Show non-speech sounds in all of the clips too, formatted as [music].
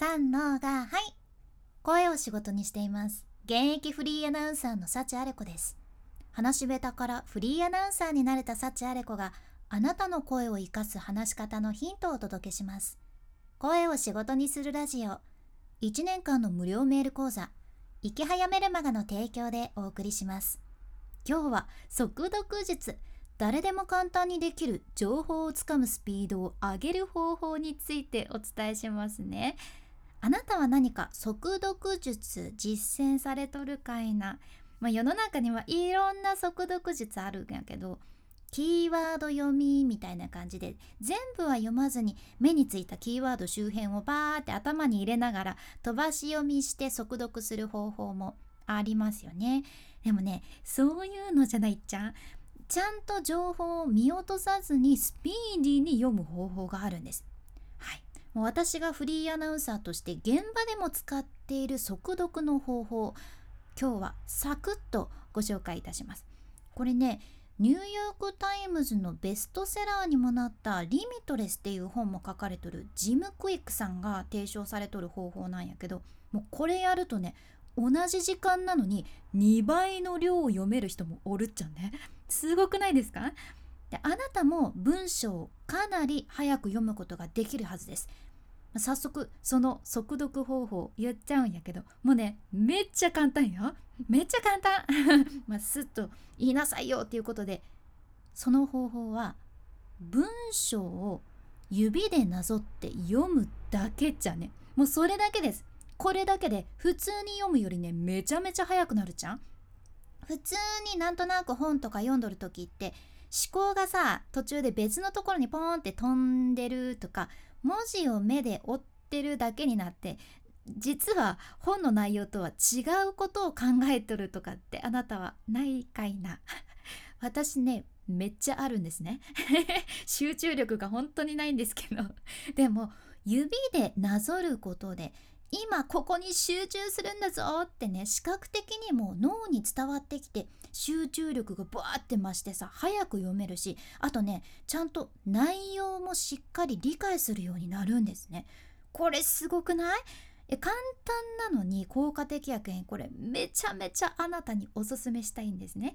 三のがはい。声を仕事にしています。現役フリーアナウンサーの幸あれ子です。話し下手からフリーアナウンサーになれた幸あれ子があなたの声を生かす話し方のヒントをお届けします。声を仕事にするラジオ。1年間の無料メール講座。池早メルマガの提供でお送りします。今日は速読術。誰でも簡単にできる情報をつかむスピードを上げる方法についてお伝えしますね。あなたは何か速読術実践されとるかいな、まあ、世の中にはいろんな速読術あるんやけどキーワード読みみたいな感じで全部は読まずに目についたキーワード周辺をバーって頭に入れながら飛ばし読みして速読する方法もありますよね。でもねそういうのじゃないっちゃん。ちゃんと情報を見落とさずにスピーディーに読む方法があるんです。もう私がフリーアナウンサーとして現場でも使っている速読の方法今日はサクッとご紹介いたします。これねニューヨーク・タイムズのベストセラーにもなった「リミトレス」っていう本も書かれとるジム・クイックさんが提唱されとる方法なんやけどもうこれやるとね同じ時間なのに2倍の量を読める人もおるっちゃねすごくないですか？であなたも文章をかなり早く読むことができるはずです。早速その速読方法言っちゃうんやけどもうねめっちゃ簡単よ。[laughs] めっちゃ簡単。[laughs] まあスッと言いなさいよっていうことでその方法は文章を指でなぞって読むだけじゃね。もうそれだけです。これだけで普通に読むよりねめちゃめちゃ早くなるじゃん。普通になんとなく本とか読んどる時って思考がさ途中で別のところにポーンって飛んでるとか文字を目で追ってるだけになって実は本の内容とは違うことを考えとるとかってあなたはないかいな。[laughs] 私ねめっちゃあるんですね。[laughs] 集中力が本当にないんですけど。でも指でなぞることで今ここに集中するんだぞってね視覚的にも脳に伝わってきて集中力がバーって増してさ早く読めるしあとねちゃんと内容もしっかり理解するようになるんですね。これすごくない？簡単なのに効果的やけんこれめちゃめちゃあなたにおすすめしたいんですね。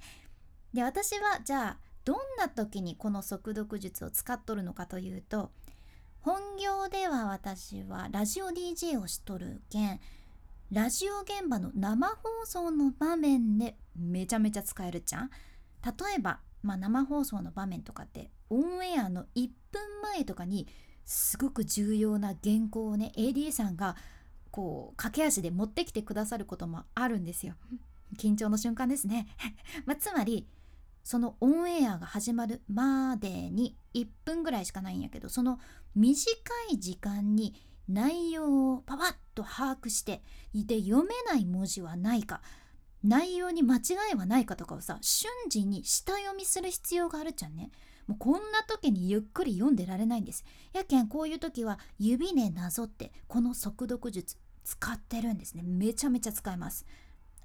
で私はじゃあどんな時にこの速読術を使っとるのかというと本業では私はラジオ DJ をしとるけんラジオ現場の生放送の場面でめちゃめちゃ使えるじゃん。例えば、まあ、生放送の場面とかってオンエアの1分前とかにすごく重要な原稿をね AD さんがこう駆け足で持ってきてくださることもあるんですよ。緊張の瞬間ですね。[laughs] まあ、つまりそのオンエアが始まるまでに1分ぐらいしかないんやけどその短い時間に内容をパパッと把握してで読めない文字はないか内容に間違いはないかとかをさ瞬時に下読みする必要があるじゃんね。もうこんな時にゆっくり読んでられないんです。やけんこういう時は指でなぞってこの速読術使ってるんですね。めちゃめちゃ使えます。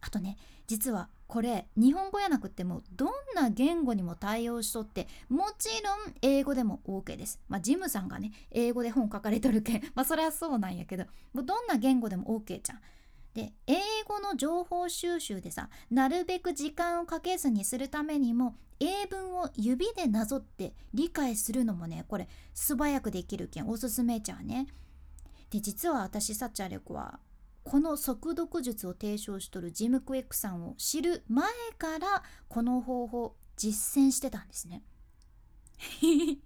あとね実はこれ日本語やなくてもどんな言語にも対応しとってもちろん英語でも OK です。まあジムさんがね英語で本書かれとるけん [laughs] まあそれはそうなんやけどもうどんな言語でも OK じゃん。で英語の情報収集でさなるべく時間をかけずにするためにも英文を指でなぞって理解するのもねこれ素早くできるけんおすすめちゃうね。で実は私サッチャーレコはこの速読術を提唱しとるジム・クエックさんを知る前からこの方法実践してたんですね。[laughs]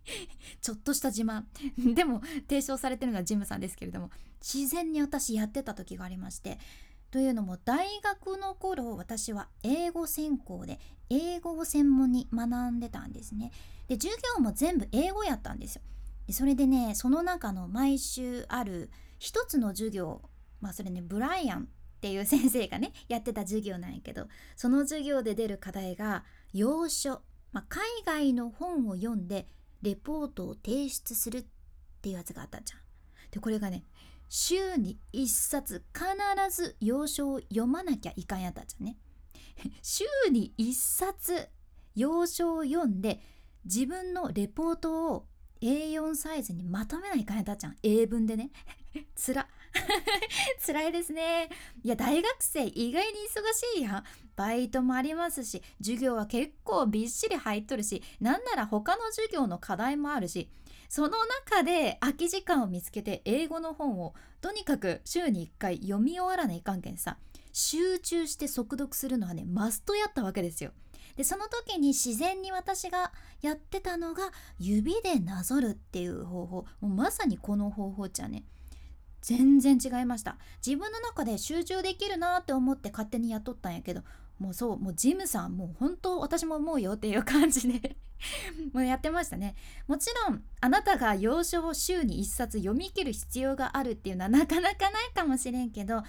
ちょっとした自慢。[laughs] でも提唱されてるのはジムさんですけれども自然に私やってた時がありましてというのも大学の頃私は英語専攻で英語を専門に学んでたんですね。で授業も全部英語やったんですよ。それでねその中の毎週ある一つの授業まあそれねブライアンっていう先生がねやってた授業なんやけどその授業で出る課題が要所、まあ、海外の本を読んでレポートを提出するっていうやつがあったじゃん。でこれがね週に1冊必ず要所を読まなきゃいかんやったじゃんね。[laughs] 週に1冊要所を読んで自分のレポートを A4 サイズにまとめないかんやったじゃん英文でね [laughs] つら [laughs] 辛いですね。いや大学生意外に忙しいやん。バイトもありますし授業は結構びっしり入っとるしなんなら他の授業の課題もあるしその中で空き時間を見つけて英語の本をとにかく週に1回読み終わらないかんけんさ集中して速読するのはねマストやったわけですよ。でその時に自然に私がやってたのが指でなぞるっていう方法。もうまさにこの方法じゃね。全然違いました自分の中で集中できるなって思って勝手に雇ったんやけどもうそうもうジムさんもう本当私も思うよっていう感じで [laughs] もうやってましたねもちろんあなたが洋書を週に1冊読み切る必要があるっていうのはなかなかないかもしれんけど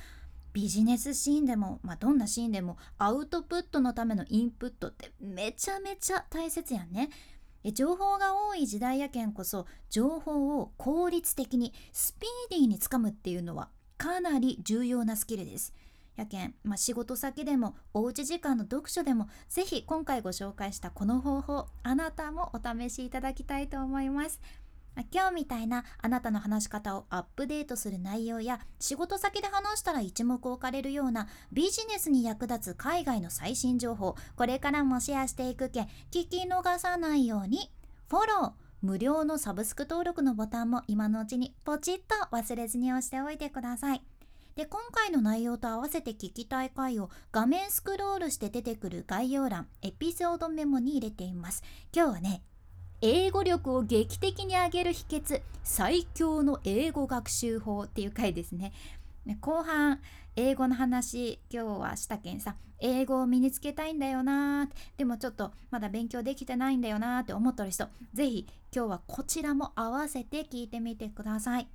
ビジネスシーンでも、まあ、どんなシーンでもアウトプットのためのインプットってめちゃめちゃ大切やんね。情報が多い時代やけんこそ情報を効率的にスピーディーにつかむっていうのはかなり重要なスキルです。やけん、まあ、仕事先でもおうち時間の読書でもぜひ今回ご紹介したこの方法あなたもお試しいただきたいと思います。今日みたいなあなたの話し方をアップデートする内容や仕事先で話したら一目置かれるようなビジネスに役立つ海外の最新情報これからもシェアしていくけ聞き逃さないようにフォロー無料のサブスク登録のボタンも今のうちにポチッと忘れずに押しておいてください。で今回の内容と合わせて聞きたい回を画面スクロールして出てくる概要欄エピソードメモに入れています今日はね英語力を劇的に上げる秘訣最強の英語学習法っていう回ですね後半英語の話今日はしたけんさ英語を身につけたいんだよなでもちょっとまだ勉強できてないんだよなって思っとる人是非今日はこちらも合わせて聞いてみてください。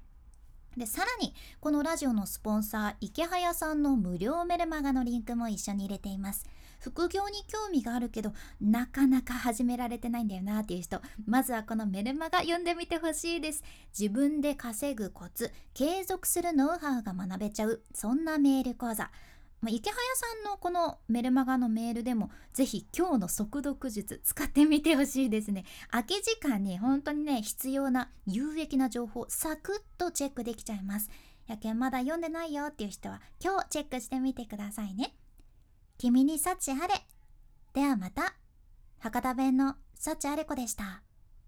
でさらにこのラジオのスポンサー池早さんの無料メルマガのリンクも一緒に入れています。副業に興味があるけどなかなか始められてないんだよなっていう人まずはこのメルマガ読んでみてほしいです。自分で稼ぐコツ継続するノウハウが学べちゃうそんなメール講座。まあ、池早さんのこのメルマガのメールでもぜひ今日の速読術使ってみてほしいですね。空き時間に本当にね必要な有益な情報サクッとチェックできちゃいます。やけんまだ読んでないよっていう人は今日チェックしてみてくださいね。君に幸あれ。ではまた。博多弁の幸あれ子でした。